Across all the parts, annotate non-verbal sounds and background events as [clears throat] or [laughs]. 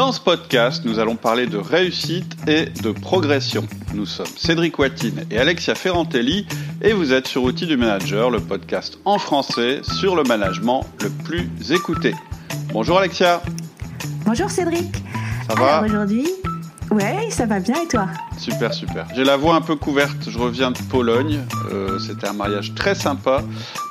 Dans ce podcast, nous allons parler de réussite et de progression. Nous sommes Cédric Watine et Alexia Ferrantelli et vous êtes sur Outils du Manager, le podcast en français sur le management le plus écouté. Bonjour Alexia. Bonjour Cédric. Ça va? Aujourd'hui Ouais, ça va bien et toi Super, super. J'ai la voix un peu couverte, je reviens de Pologne. Euh, c'était un mariage très sympa,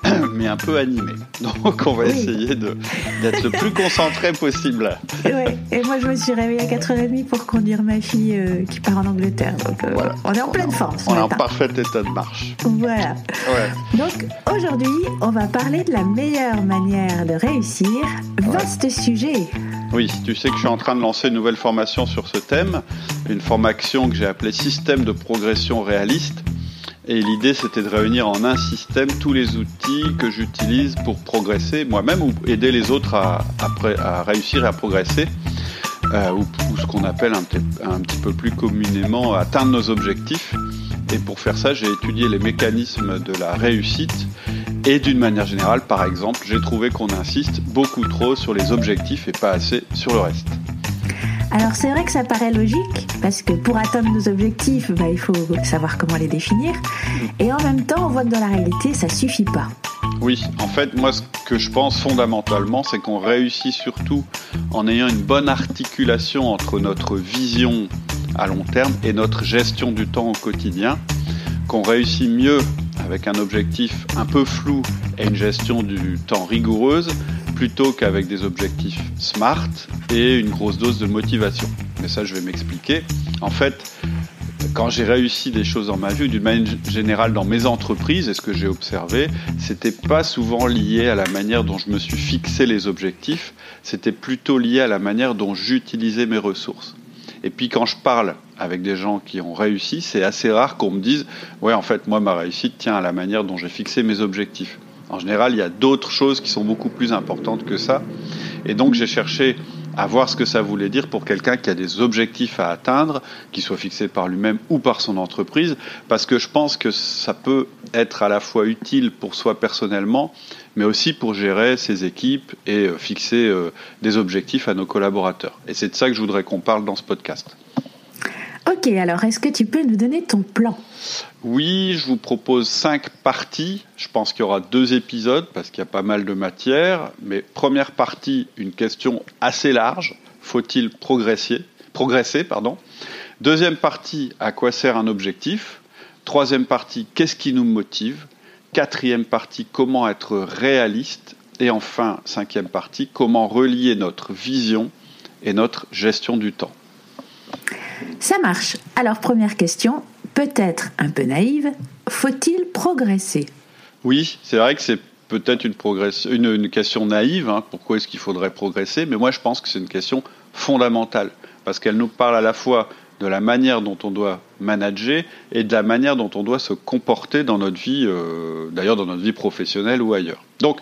[clears throat] mais un peu animé. [laughs] Donc on va essayer d'être le plus concentré possible. [laughs] Ouais. Et moi je me suis réveillée à 4h30 pour conduire ma fille euh, qui part en Angleterre. Donc euh, voilà. on est en pleine force. On est en parfait état de marche. Voilà. Donc aujourd'hui, on va parler de la meilleure manière de réussir. Vaste sujet. Oui, tu sais que je suis en train de lancer une nouvelle formation sur ce thème, une formation que j'ai appelée Système de progression réaliste. Et l'idée, c'était de réunir en un système tous les outils que j'utilise pour progresser moi-même ou aider les autres à, réussir et à progresser, euh, ou, ce qu'on appelle un petit peu plus communément atteindre nos objectifs. Et pour faire ça, j'ai étudié les mécanismes de la réussite et d'une manière générale, par exemple, j'ai trouvé qu'on insiste beaucoup trop sur les objectifs et pas assez sur le reste. Alors c'est vrai que ça paraît logique, parce que pour atteindre nos objectifs, bah, il faut savoir comment les définir. Et en même temps, on voit que dans la réalité, ça suffit pas. Oui, en fait, moi, ce que je pense fondamentalement, c'est qu'on réussit surtout en ayant une bonne articulation entre notre vision à long terme et notre gestion du temps au quotidien, qu'on réussit mieux avec un objectif un peu flou et une gestion du temps rigoureuse plutôt qu'avec des objectifs smart et une grosse dose de motivation. Mais ça, je vais m'expliquer. En fait, quand j'ai réussi des choses dans ma vie, d'une manière générale dans mes entreprises, et ce que j'ai observé, c'était pas souvent lié à la manière dont je me suis fixé les objectifs, c'était plutôt lié à la manière dont j'utilisais mes ressources. Et puis quand je parle avec des gens qui ont réussi, c'est assez rare qu'on me dise Ouais, en fait, moi, ma réussite tient à la manière dont j'ai fixé mes objectifs. En général, il y a d'autres choses qui sont beaucoup plus importantes que ça. Et donc, j'ai cherché à voir ce que ça voulait dire pour quelqu'un qui a des objectifs à atteindre, qui soient fixés par lui-même ou par son entreprise, parce que je pense que ça peut être à la fois utile pour soi personnellement, mais aussi pour gérer ses équipes et euh, fixer euh, des objectifs à nos collaborateurs. Et c'est de ça que je voudrais qu'on parle dans ce podcast. Ok, alors est-ce que tu peux nous donner ton plan? Oui, je vous propose cinq parties. Je pense qu'il y aura deux épisodes parce qu'il y a pas mal de matière. Mais première partie, une question assez large. Faut-il progresser. Deuxième partie, à quoi sert un objectif? Troisième partie, qu'est-ce qui nous motive? Quatrième partie, comment être réaliste? Et enfin, cinquième partie, comment relier notre vision et notre gestion du temps. Ça marche. Alors première question, peut-être un peu naïve, faut-il progresser? Oui, c'est vrai que c'est peut-être une, question naïve, hein. pourquoi est-ce qu'il faudrait progresser, mais moi je pense que c'est une question fondamentale, parce qu'elle nous parle à la fois de la manière dont on doit manager et de la manière dont on doit se comporter dans notre vie, euh, d'ailleurs dans notre vie professionnelle ou ailleurs. Donc,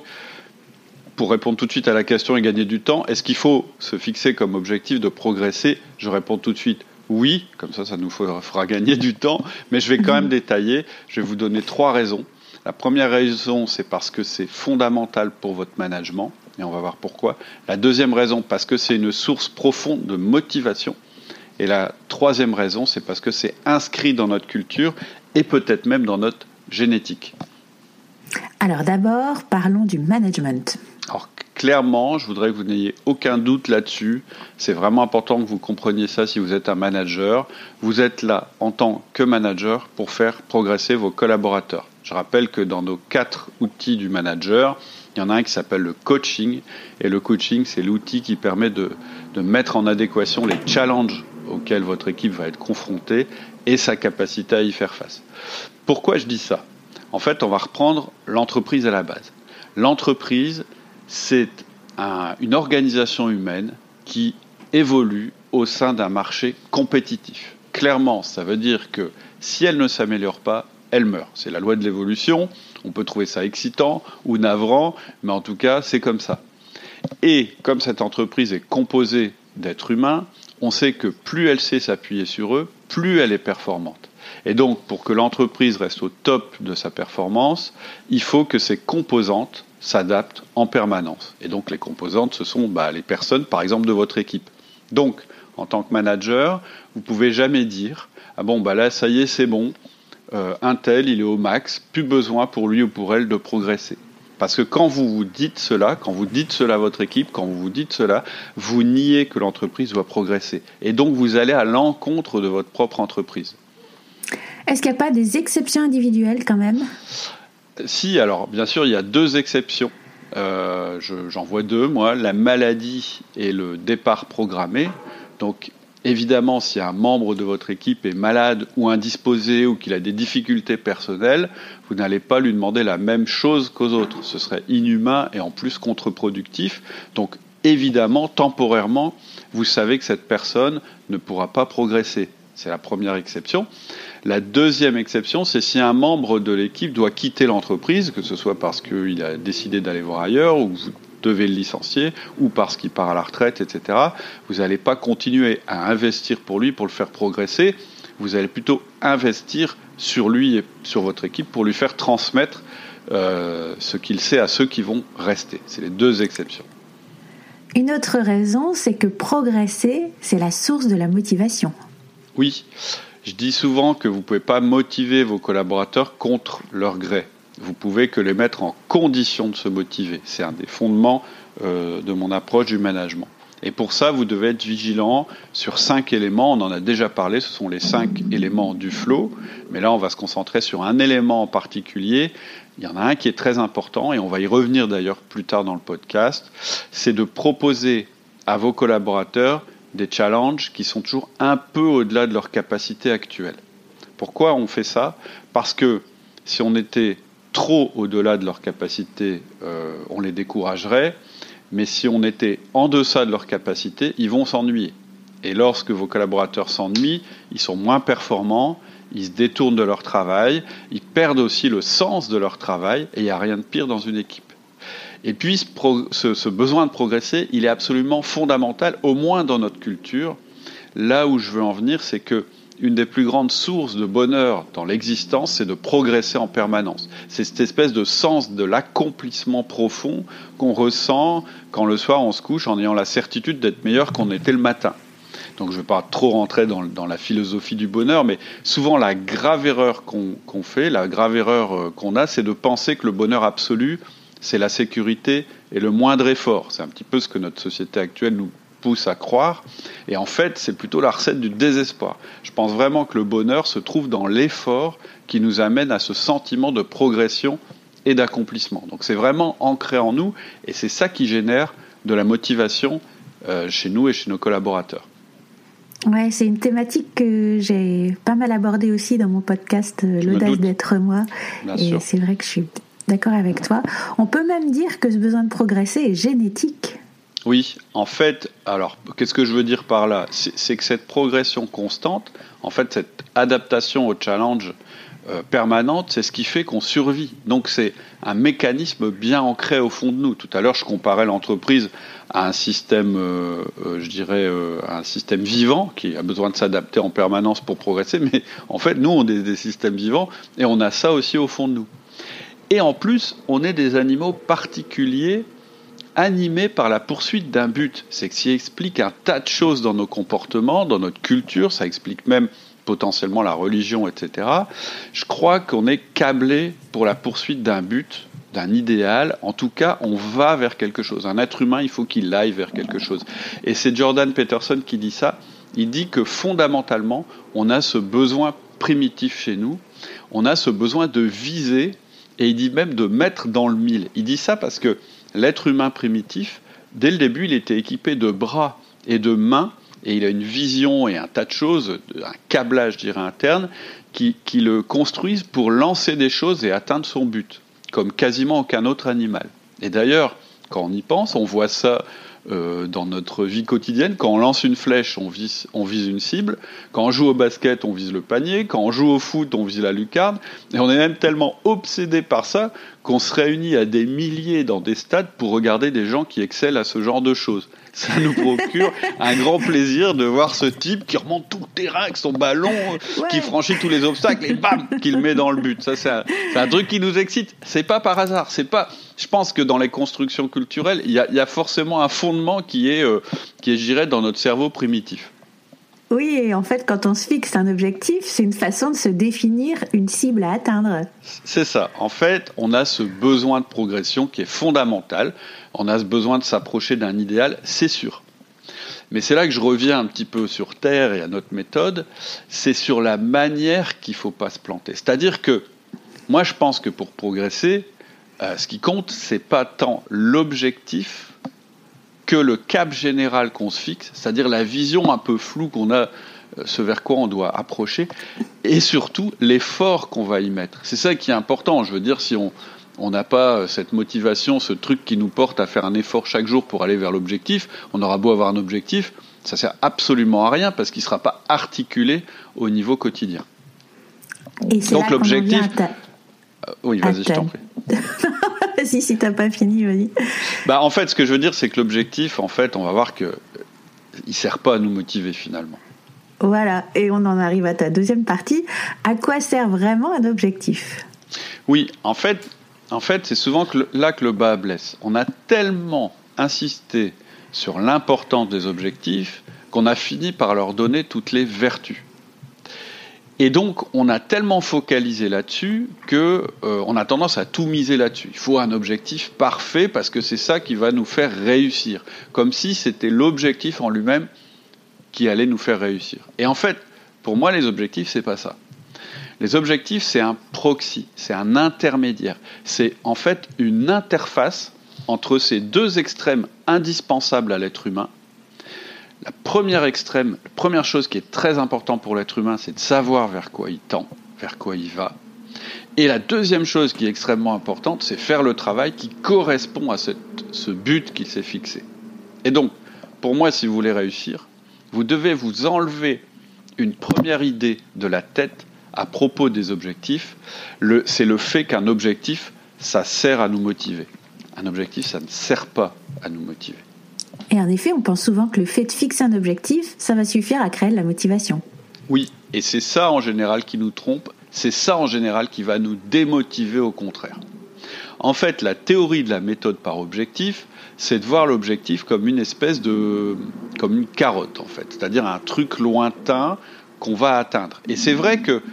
pour répondre tout de suite à la question et gagner du temps, est-ce qu'il faut se fixer comme objectif de progresser? Je réponds tout de suite oui, comme ça, ça nous fera gagner du temps, mais je vais quand même [laughs] détailler. Je vais vous donner trois raisons. La première raison, c'est parce que c'est fondamental pour votre management, et on va voir pourquoi. La deuxième raison, parce que c'est une source profonde de motivation. Et la troisième raison, c'est parce que c'est inscrit dans notre culture et peut-être même dans notre génétique. Alors d'abord, parlons du management. Alors clairement, je voudrais que vous n'ayez aucun doute là-dessus. C'est vraiment important que vous compreniez ça si vous êtes un manager. Vous êtes là en tant que manager pour faire progresser vos collaborateurs. Je rappelle que dans nos quatre outils du manager, il y en a un qui s'appelle le coaching. Et le coaching, c'est l'outil qui permet de, de mettre en adéquation les challenges auxquels votre équipe va être confrontée et sa capacité à y faire face. Pourquoi je dis ça? En fait, on va reprendre l'entreprise à la base. L'entreprise, c'est une organisation humaine qui évolue au sein d'un marché compétitif. Clairement, ça veut dire que si elle ne s'améliore pas, elle meurt. C'est la loi de l'évolution. On peut trouver ça excitant ou navrant, mais en tout cas, c'est comme ça. Et comme cette entreprise est composée d'êtres humains, on sait que plus elle sait s'appuyer sur eux, plus elle est performante. Et donc, pour que l'entreprise reste au top de sa performance, il faut que ses composantes s'adaptent en permanence. Et donc, les composantes, ce sont bah, les personnes, par exemple, de votre équipe. Donc, en tant que manager, vous pouvez jamais dire ah bon bah là ça y est c'est bon, euh, un tel il est au max, plus besoin pour lui ou pour elle de progresser. Parce que quand vous vous dites cela, quand vous dites cela à votre équipe, quand vous vous dites cela, vous niez que l'entreprise doit progresser. Et donc vous allez à l'encontre de votre propre entreprise. Est-ce qu'il n'y a pas des exceptions individuelles quand même? Si, alors bien sûr, il y a deux exceptions. Euh, j'en vois deux, moi, la maladie et le départ programmé. Donc évidemment, si un membre de votre équipe est malade ou indisposé ou qu'il a des difficultés personnelles, vous n'allez pas lui demander la même chose qu'aux autres. Ce serait inhumain et en plus contre-productif. Donc évidemment, temporairement, vous savez que cette personne ne pourra pas progresser. C'est la première exception. La deuxième exception, c'est si un membre de l'équipe doit quitter l'entreprise, que ce soit parce qu'il a décidé d'aller voir ailleurs, ou vous devez le licencier, ou parce qu'il part à la retraite, etc. Vous n'allez pas continuer à investir pour lui, pour le faire progresser. Vous allez plutôt investir sur lui et sur votre équipe pour lui faire transmettre euh, ce qu'il sait à ceux qui vont rester. C'est les deux exceptions. Une autre raison, c'est que progresser, c'est la source de la motivation. Oui, je dis souvent que vous ne pouvez pas motiver vos collaborateurs contre leur gré. Vous pouvez que les mettre en condition de se motiver. C'est un des fondements euh, de mon approche du management. Et pour ça, vous devez être vigilant sur cinq éléments. On en a déjà parlé, ce sont les cinq éléments du flow. Mais là, on va se concentrer sur un élément en particulier. Il y en a un qui est très important, et on va y revenir d'ailleurs plus tard dans le podcast. C'est de proposer à vos collaborateurs des challenges qui sont toujours un peu au-delà de leur capacité actuelle. Pourquoi on fait ça? Parce que si on était trop au-delà de leur capacité, euh, on les découragerait, mais si on était en deçà de leur capacité, ils vont s'ennuyer. Et lorsque vos collaborateurs s'ennuient, ils sont moins performants, ils se détournent de leur travail, ils perdent aussi le sens de leur travail, et il n'y a rien de pire dans une équipe. Et puis ce, besoin de progresser, il est absolument fondamental, au moins dans notre culture. Là où je veux en venir, c'est que une des plus grandes sources de bonheur dans l'existence, c'est de progresser en permanence. C'est cette espèce de sens de l'accomplissement profond qu'on ressent quand le soir on se couche en ayant la certitude d'être meilleur qu'on était le matin. Donc je ne vais pas trop rentrer dans, la philosophie du bonheur, mais souvent la grave erreur qu'on fait, la grave erreur euh, qu'on a, c'est de penser que le bonheur absolu, c'est la sécurité et le moindre effort. C'est un petit peu ce que notre société actuelle nous pousse à croire. Et en fait, c'est plutôt la recette du désespoir. Je pense vraiment que le bonheur se trouve dans l'effort qui nous amène à ce sentiment de progression et d'accomplissement. Donc c'est vraiment ancré en nous et c'est ça qui génère de la motivation euh, chez nous et chez nos collaborateurs. Ouais, c'est une thématique que j'ai pas mal abordée aussi dans mon podcast euh, L'audace d'être moi. et c'est vrai que je suis d'accord avec toi. On peut même dire que ce besoin de progresser est génétique. Oui, en fait, alors qu'est-ce que je veux dire par là? C'est que cette progression constante, en fait, cette adaptation au challenge euh, permanente, c'est ce qui fait qu'on survit. Donc c'est un mécanisme bien ancré au fond de nous. Tout à l'heure, je comparais l'entreprise à un système, euh, euh, je dirais, un système vivant qui a besoin de s'adapter en permanence pour progresser. Mais en fait, nous, on est des systèmes vivants et on a ça aussi au fond de nous. Et en plus, on est des animaux particuliers animés par la poursuite d'un but. C'est ce qui explique un tas de choses dans nos comportements, dans notre culture, ça explique même potentiellement la religion, etc. Je crois qu'on est câblé pour la poursuite d'un but, d'un idéal. En tout cas, on va vers quelque chose. Un être humain, il faut qu'il aille vers quelque chose. Et c'est Jordan Peterson qui dit ça. Il dit que fondamentalement, on a ce besoin primitif chez nous. On a ce besoin de viser et il dit même de mettre dans le mille. Il dit ça parce que l'être humain primitif, dès le début, il était équipé de bras et de mains, et il a une vision et un tas de choses, un câblage, je dirais, interne, qui, qui le construisent pour lancer des choses et atteindre son but, comme quasiment aucun autre animal. Et d'ailleurs, quand on y pense, on voit ça euh, dans notre vie quotidienne. Quand on lance une flèche, on vise, on vise une cible. Quand on joue au basket, on vise le panier. Quand on joue au foot, on vise la lucarne. Et on est même tellement obsédé par ça qu'on se réunit à des milliers dans des stades pour regarder des gens qui excellent à ce genre de choses. Ça nous procure un grand plaisir de voir ce type qui remonte tout le terrain avec son ballon, qui franchit tous les obstacles et bam, qu'il met dans le but. Ça, c'est un, un, truc qui nous excite. C'est pas par hasard. C'est pas. Je pense que dans les constructions culturelles, il y a, y a forcément un fond fondement qui est, euh, qui est, je dirais, dans notre cerveau primitif. Oui, et en fait, quand on se fixe un objectif, c'est une façon de se définir une cible à atteindre. C'est ça. En fait, on a ce besoin de progression qui est fondamental. On a ce besoin de s'approcher d'un idéal, c'est sûr. Mais c'est là que je reviens un petit peu sur Terre et à notre méthode. C'est sur la manière qu'il ne faut pas se planter. C'est-à-dire que moi, je pense que pour progresser, euh, ce qui compte, c'est pas tant l'objectif que le cap général qu'on se fixe, c'est-à-dire la vision un peu floue qu'on a, euh, ce vers quoi on doit approcher, et surtout l'effort qu'on va y mettre. C'est ça qui est important. Je veux dire, si on on n'a pas euh, cette motivation, ce truc qui nous porte à faire un effort chaque jour pour aller vers l'objectif, on aura beau avoir un objectif, ça sert absolument à rien parce qu'il ne sera pas articulé au niveau quotidien. Donc l'objectif. oui, vas-y, je t'en prie. [laughs] si, si t'as pas fini, vas-y. Bah, en fait, ce que je veux dire, c'est que l'objectif, en fait, on va voir que il sert pas à nous motiver finalement. Voilà, et on en arrive à ta deuxième partie. À quoi sert vraiment un objectif? Oui, en fait, en fait, c'est souvent que là que le bas blesse. On a tellement insisté sur l'importance des objectifs qu'on a fini par leur donner toutes les vertus. Et donc, on a tellement focalisé là-dessus que euh, on a tendance à tout miser là-dessus. Il faut un objectif parfait parce que c'est ça qui va nous faire réussir, comme si c'était l'objectif en lui-même qui allait nous faire réussir. Et en fait, pour moi, les objectifs, c'est pas ça. Les objectifs, c'est un proxy, c'est un intermédiaire. C'est en fait une interface entre ces deux extrêmes indispensables à l'être humain la première extrême, première chose qui est très importante pour l'être humain, c'est de savoir vers quoi il tend, vers quoi il va. Et la deuxième chose qui est extrêmement importante, c'est faire le travail qui correspond à ce but qu'il s'est fixé. Et donc, pour moi, si vous voulez réussir, vous devez vous enlever une première idée de la tête à propos des objectifs. C'est le fait qu'un objectif, ça sert à nous motiver. Un objectif, ça ne sert pas à nous motiver. Et en effet, on pense souvent que le fait de fixer un objectif, ça va suffire à créer de la motivation. Oui, et c'est ça en général qui nous trompe, c'est ça en général qui va nous démotiver au contraire. En fait, la théorie de la méthode par objectif, c'est de voir l'objectif comme une espèce de comme une carotte en fait, c'est-à-dire un truc lointain qu'on va atteindre. Et c'est vrai que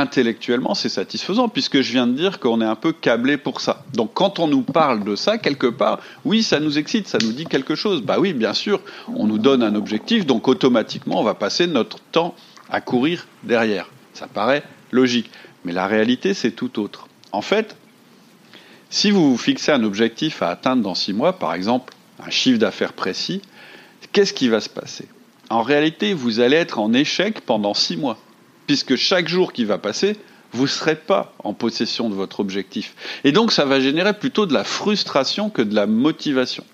intellectuellement, c'est satisfaisant, puisque je viens de dire qu'on est un peu câblé pour ça. Donc quand on nous parle de ça, quelque part, oui, ça nous excite, ça nous dit quelque chose. Bah oui, bien sûr, on nous donne un objectif, donc automatiquement, on va passer notre temps à courir derrière. Ça paraît logique. Mais la réalité, c'est tout autre. En fait, si vous vous fixez un objectif à atteindre dans six mois, par exemple un chiffre d'affaires précis, qu'est-ce qui va se passer? En réalité, vous allez être en échec pendant six mois puisque chaque jour qui va passer, vous ne serez pas en possession de votre objectif. Et donc ça va générer plutôt de la frustration que de la motivation.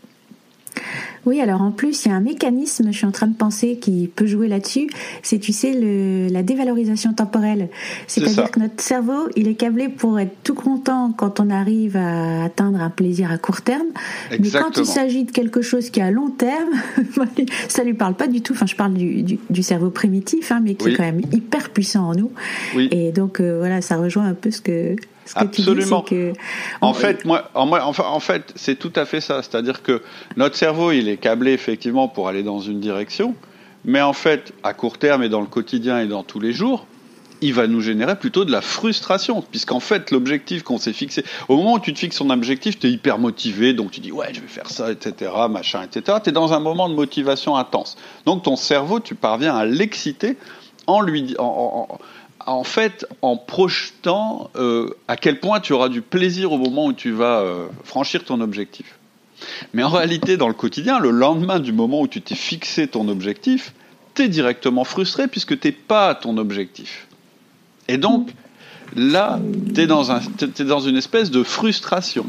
Oui, alors en plus, il y a un mécanisme, je suis en train de penser, qui peut jouer là-dessus, c'est, tu sais, le, la dévalorisation temporelle. C'est-à-dire que notre cerveau, il est câblé pour être tout content quand on arrive à atteindre un plaisir à court terme. Mais quand il s'agit de quelque chose qui est à long terme, [laughs] ça lui parle pas du tout. Enfin, je parle du, du, cerveau primitif, hein, mais qui est quand même hyper puissant en nous. Et donc, euh, voilà, ça rejoint un peu ce que, Absolument. En fait, moi, en, enfin, en fait, c'est tout à fait ça. C'est-à-dire que notre cerveau, il est câblé effectivement pour aller dans une direction, mais en fait, à court terme et dans le quotidien et dans tous les jours, il va nous générer plutôt de la frustration, puisqu'en fait, l'objectif qu'on s'est fixé, au moment où tu te fixes ton objectif, tu es hyper motivé, donc tu dis ouais, je vais faire ça, etc., machin, etc. Tu es dans un moment de motivation intense. Donc ton cerveau, tu parviens à l'exciter en lui, en, en fait en projetant euh, à quel point tu auras du plaisir au moment où tu vas euh, franchir ton objectif. Mais en réalité, dans le quotidien, le lendemain du moment où tu t'es fixé ton objectif, tu es directement frustré puisque tu n'es pas à ton objectif. Et donc, là, tu es, es, dans une espèce de frustration.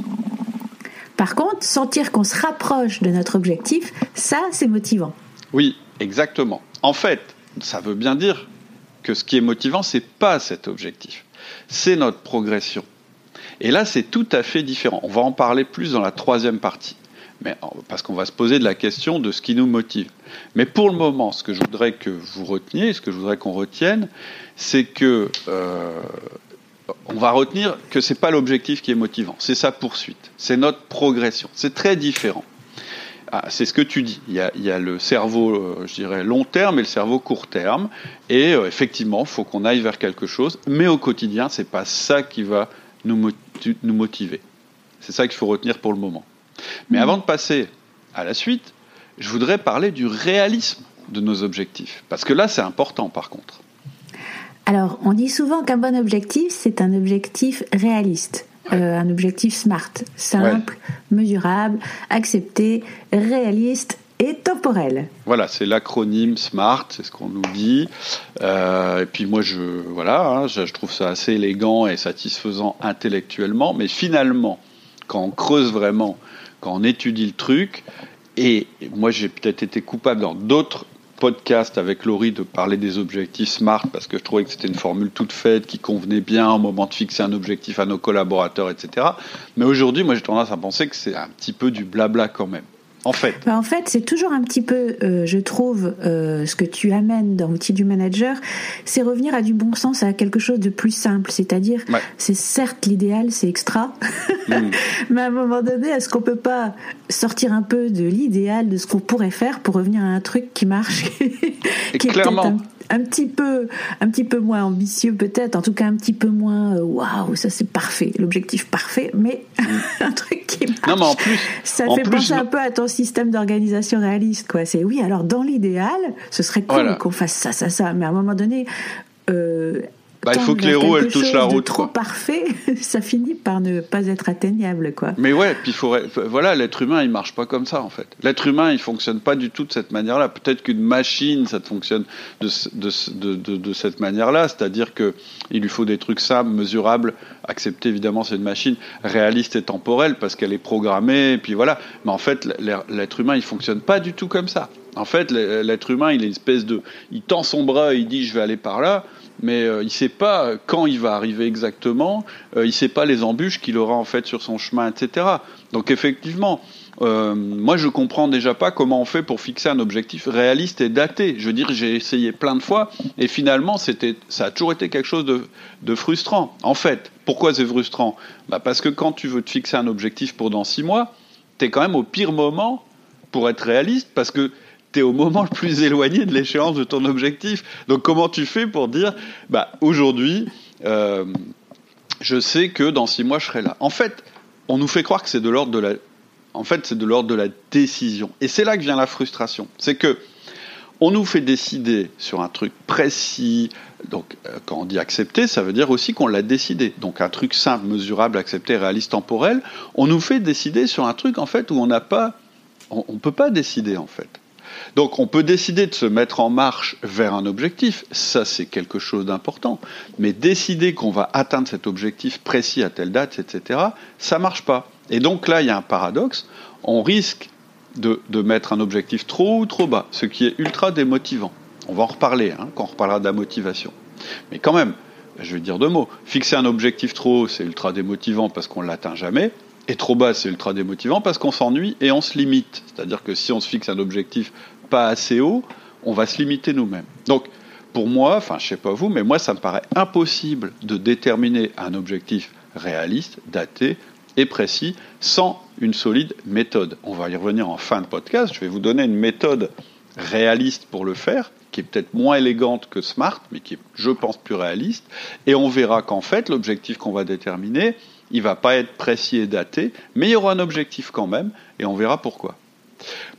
Par contre, sentir qu'on se rapproche de notre objectif, ça, c'est motivant. Oui, exactement. En fait, ça veut bien dire que ce qui est motivant, c'est pas cet objectif, c'est notre progression. Et là, c'est tout à fait différent. On va en parler plus dans la troisième partie, parce qu'on va se poser de la question de ce qui nous motive. Mais pour le moment, ce que je voudrais que vous reteniez, ce que je voudrais qu'on retienne, c'est que euh, on va retenir que c'est pas l'objectif qui est motivant, c'est sa poursuite, c'est notre progression. C'est très différent. Ah, c'est ce que tu dis. Il y, a, le cerveau, euh, je dirais, long terme et le cerveau court terme. Et euh, effectivement, il faut qu'on aille vers quelque chose. Mais au quotidien, c'est pas ça qui va nous, nous motiver. C'est ça qu'il faut retenir pour le moment. Mais mmh. avant de passer à la suite, je voudrais parler du réalisme de nos objectifs. Parce que là, c'est important par contre. Alors, on dit souvent qu'un bon objectif, c'est un objectif réaliste. Euh, un objectif SMART, simple, mesurable, accepté, réaliste et temporel. Voilà, c'est l'acronyme SMART, c'est ce qu'on nous dit. Euh, et puis moi, je voilà, hein, je, trouve ça assez élégant et satisfaisant intellectuellement, mais finalement, quand on creuse vraiment, quand on étudie le truc, et moi j'ai peut-être été coupable dans d'autres podcast avec Laurie de parler des objectifs SMART parce que je trouvais que c'était une formule toute faite qui convenait bien au moment de fixer un objectif à nos collaborateurs, etc. Mais aujourd'hui, moi j'ai tendance à penser que c'est un petit peu du blabla quand même. En fait. Bah, en fait, c'est toujours un petit peu, euh, je trouve, euh, ce que tu amènes dans l'outil du manager, c'est revenir à du bon sens, à quelque chose de plus simple. C'est-à-dire, c'est certes l'idéal, c'est extra, mm. [laughs] mais à un moment donné, est-ce qu'on peut pas sortir un peu de l'idéal, de ce qu'on pourrait faire pour revenir à un truc qui marche, [laughs] qui est clairement un petit peu, un petit peu moins ambitieux peut-être, en tout cas un petit peu moins euh, waouh, ça c'est parfait, l'objectif parfait, mais [laughs] un truc qui marche. Non, mais en plus, ça fait penser un peu à ton système d'organisation réaliste, quoi. C'est oui, alors dans l'idéal, ce serait cool qu'on fasse ça, ça, ça, mais à un moment donné, euh, bah, il faut que les roues elles touchent la route. Trop parfait, [laughs] ça finit par ne pas être atteignable, quoi. Mais ouais, puis voilà, l'être humain il marche pas comme ça en fait. L'être humain il fonctionne pas du tout de cette manière-là. Peut-être qu'une machine ça fonctionne de, de, de, de cette manière-là, c'est-à-dire que il lui faut des trucs simples, mesurables, accepter évidemment c'est une machine réaliste et temporelle parce qu'elle est programmée, et puis voilà. Mais en fait l'être humain il fonctionne pas du tout comme ça. En fait, l'être humain, il est une espèce de, il tend son bras, il dit je vais aller par là mais euh, il ne sait pas quand il va arriver exactement, euh, il ne sait pas les embûches qu'il aura en fait sur son chemin, etc. Donc effectivement, euh, moi je comprends déjà pas comment on fait pour fixer un objectif réaliste et daté. Je veux dire, j'ai essayé plein de fois et finalement c'était, ça a toujours été quelque chose de, de frustrant. En fait, pourquoi c'est frustrant? Bah Parce que quand tu veux te fixer un objectif pour dans six mois, tu es quand même au pire moment pour être réaliste parce que tu es au moment le plus éloigné de l'échéance de ton objectif. Donc comment tu fais pour dire, bah, aujourd'hui, euh, je sais que dans six mois, je serai là? En fait, on nous fait croire que c'est de l'ordre de la... En fait, c'est de l'ordre de la décision. Et c'est là que vient la frustration. C'est que on nous fait décider sur un truc précis. Donc, euh, quand on dit accepter, ça veut dire aussi qu'on l'a décidé. Donc, un truc simple, mesurable, accepté, réaliste, temporel. On nous fait décider sur un truc en fait où on n'a pas, on, ne peut pas décider en fait. Donc on peut décider de se mettre en marche vers un objectif, ça c'est quelque chose d'important, mais décider qu'on va atteindre cet objectif précis à telle date, etc., ça marche pas. Et donc là, il y a un paradoxe, on risque de, mettre un objectif trop haut ou trop bas, ce qui est ultra démotivant. On va en reparler hein, quand on reparlera de la motivation. Mais quand même, je vais dire deux mots. Fixer un objectif trop haut, c'est ultra démotivant parce qu'on ne l'atteint jamais. Et trop bas, c'est ultra démotivant parce qu'on s'ennuie et on se limite. C'est-à-dire que si on se fixe un objectif pas assez haut, on va se limiter nous-mêmes. Donc, pour moi, enfin, je sais pas vous, mais moi, ça me paraît impossible de déterminer un objectif réaliste, daté et précis sans une solide méthode. On va y revenir en fin de podcast. Je vais vous donner une méthode réaliste pour le faire, qui est peut-être moins élégante que Smart, mais qui est, je pense, plus réaliste. Et on verra qu'en fait, l'objectif qu'on va déterminer, il va pas être précis et daté, mais il y aura un objectif quand même, et on verra pourquoi.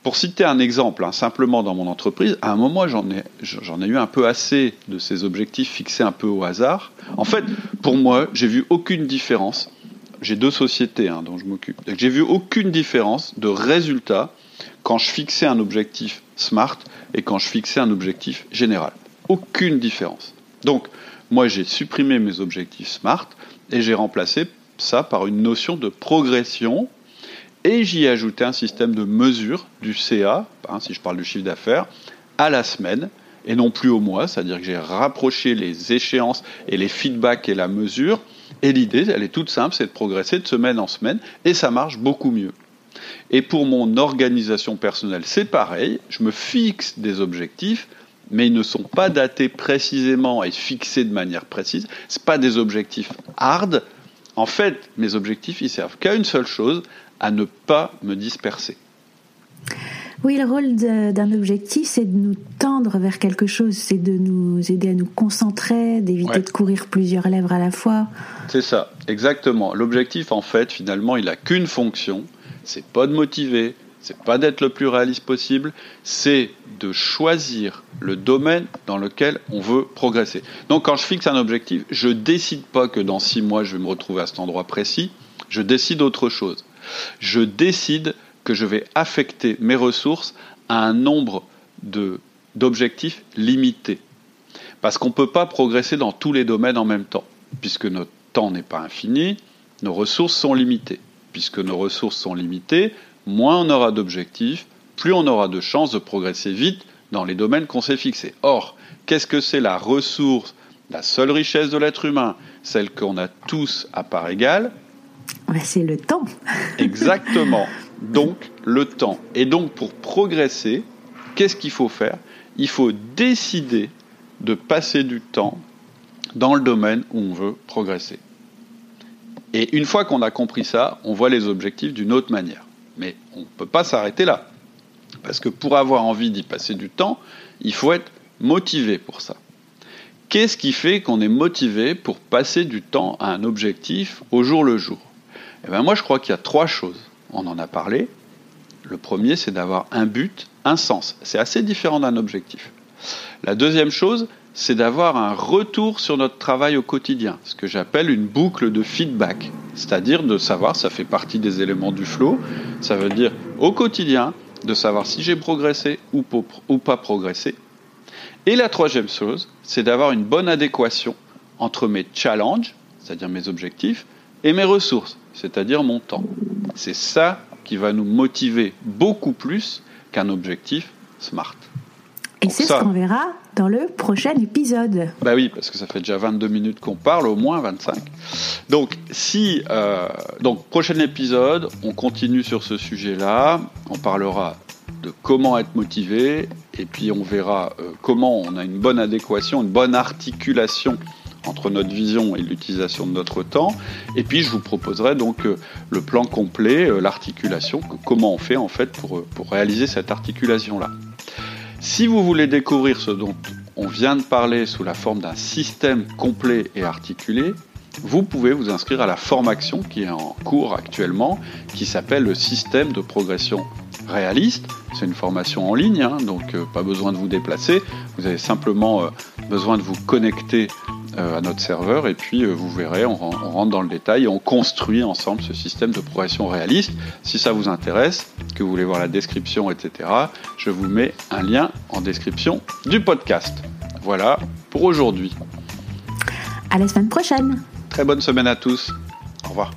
Pour citer un exemple, hein, simplement dans mon entreprise, à un moment j'en ai, eu un peu assez de ces objectifs fixés un peu au hasard. En fait, pour moi, j'ai vu aucune différence. J'ai deux sociétés hein, dont je m'occupe. J'ai vu aucune différence de résultat quand je fixais un objectif SMART et quand je fixais un objectif général. Aucune différence. Donc, moi, j'ai supprimé mes objectifs SMART et j'ai remplacé ça par une notion de progression et j'y ai ajouté un système de mesure du CA, hein, si je parle du chiffre d'affaires, à la semaine et non plus au mois, c'est-à-dire que j'ai rapproché les échéances et les feedbacks et la mesure. Et l'idée, elle est toute simple, c'est de progresser de semaine en semaine et ça marche beaucoup mieux. Et pour mon organisation personnelle, c'est pareil, je me fixe des objectifs, mais ils ne sont pas datés précisément et fixés de manière précise. Ce pas des objectifs hard. En fait, mes objectifs, ils servent qu'à une seule chose, à ne pas me disperser. Oui, le rôle d'un objectif, c'est de nous tendre vers quelque chose, c'est de nous aider à nous concentrer, d'éviter de courir plusieurs lèvres à la fois. C'est ça, exactement. L'objectif, en fait, finalement, il n'a qu'une fonction, c'est pas de motiver, c'est pas d'être le plus réaliste possible, c'est de choisir le domaine dans lequel on veut progresser. Donc quand je fixe un objectif, je décide pas que dans six mois je vais me retrouver à cet endroit précis, je décide autre chose. Je décide que je vais affecter mes ressources à un nombre d'objectifs limités. Parce qu'on ne peut pas progresser dans tous les domaines en même temps, puisque notre temps n'est pas infini, nos ressources sont limitées. Puisque nos ressources sont limitées, moins on aura d'objectifs, plus on aura de chances de progresser vite dans les domaines qu'on s'est fixés. Or, qu'est-ce que c'est la ressource, la seule richesse de l'être humain, celle qu'on a tous à part égale C'est le temps. [laughs] Exactement. Donc, le temps. Et donc, pour progresser, qu'est-ce qu'il faut faire? Il faut décider de passer du temps dans le domaine où on veut progresser. Et une fois qu'on a compris ça, on voit les objectifs d'une autre manière. Mais on ne peut pas s'arrêter là. Parce que pour avoir envie d'y passer du temps, il faut être motivé pour ça. Qu'est-ce qui fait qu'on est motivé pour passer du temps à un objectif au jour le jour? Eh bien moi je crois qu'il y a trois choses. On en a parlé. Le premier, c'est d'avoir un but, un sens. C'est assez différent d'un objectif. La deuxième chose, c'est d'avoir un retour sur notre travail au quotidien, ce que j'appelle une boucle de feedback, c'est-à-dire de savoir, ça fait partie des éléments du flow, ça veut dire au quotidien de savoir si j'ai progressé ou pas progressé. Et la troisième chose, c'est d'avoir une bonne adéquation entre mes challenges, c'est-à-dire mes objectifs, et mes ressources, c'est-à-dire mon temps. C'est ça qui va nous motiver beaucoup plus qu'un objectif SMART. Et c'est ce qu'on verra dans le prochain épisode. Bah oui, parce que ça fait déjà 22 minutes qu'on parle, au moins 25. Donc, si, euh, donc prochain épisode, on continue sur ce sujet-là. On parlera de comment être motivé, et puis on verra euh, comment on a une bonne adéquation, une bonne articulation entre notre vision et l'utilisation de notre temps. Et puis je vous proposerai donc euh, le plan complet, l'articulation, comment on fait en fait pour, pour réaliser cette articulation-là. Si vous voulez découvrir ce dont on vient de parler sous la forme d'un système complet et articulé, vous pouvez vous inscrire à la formation qui est en cours actuellement, qui s'appelle le système de progression réaliste. C'est une formation en ligne, hein, donc euh, pas besoin de vous déplacer. Vous avez simplement euh, besoin de vous connecter à notre serveur et puis vous verrez, on, on, rentre dans le détail et on construit ensemble ce système de progression réaliste. Si ça vous intéresse, que vous voulez voir la description, etc., je vous mets un lien en description du podcast. Voilà pour aujourd'hui. À la semaine prochaine. Très bonne semaine à tous. Au revoir.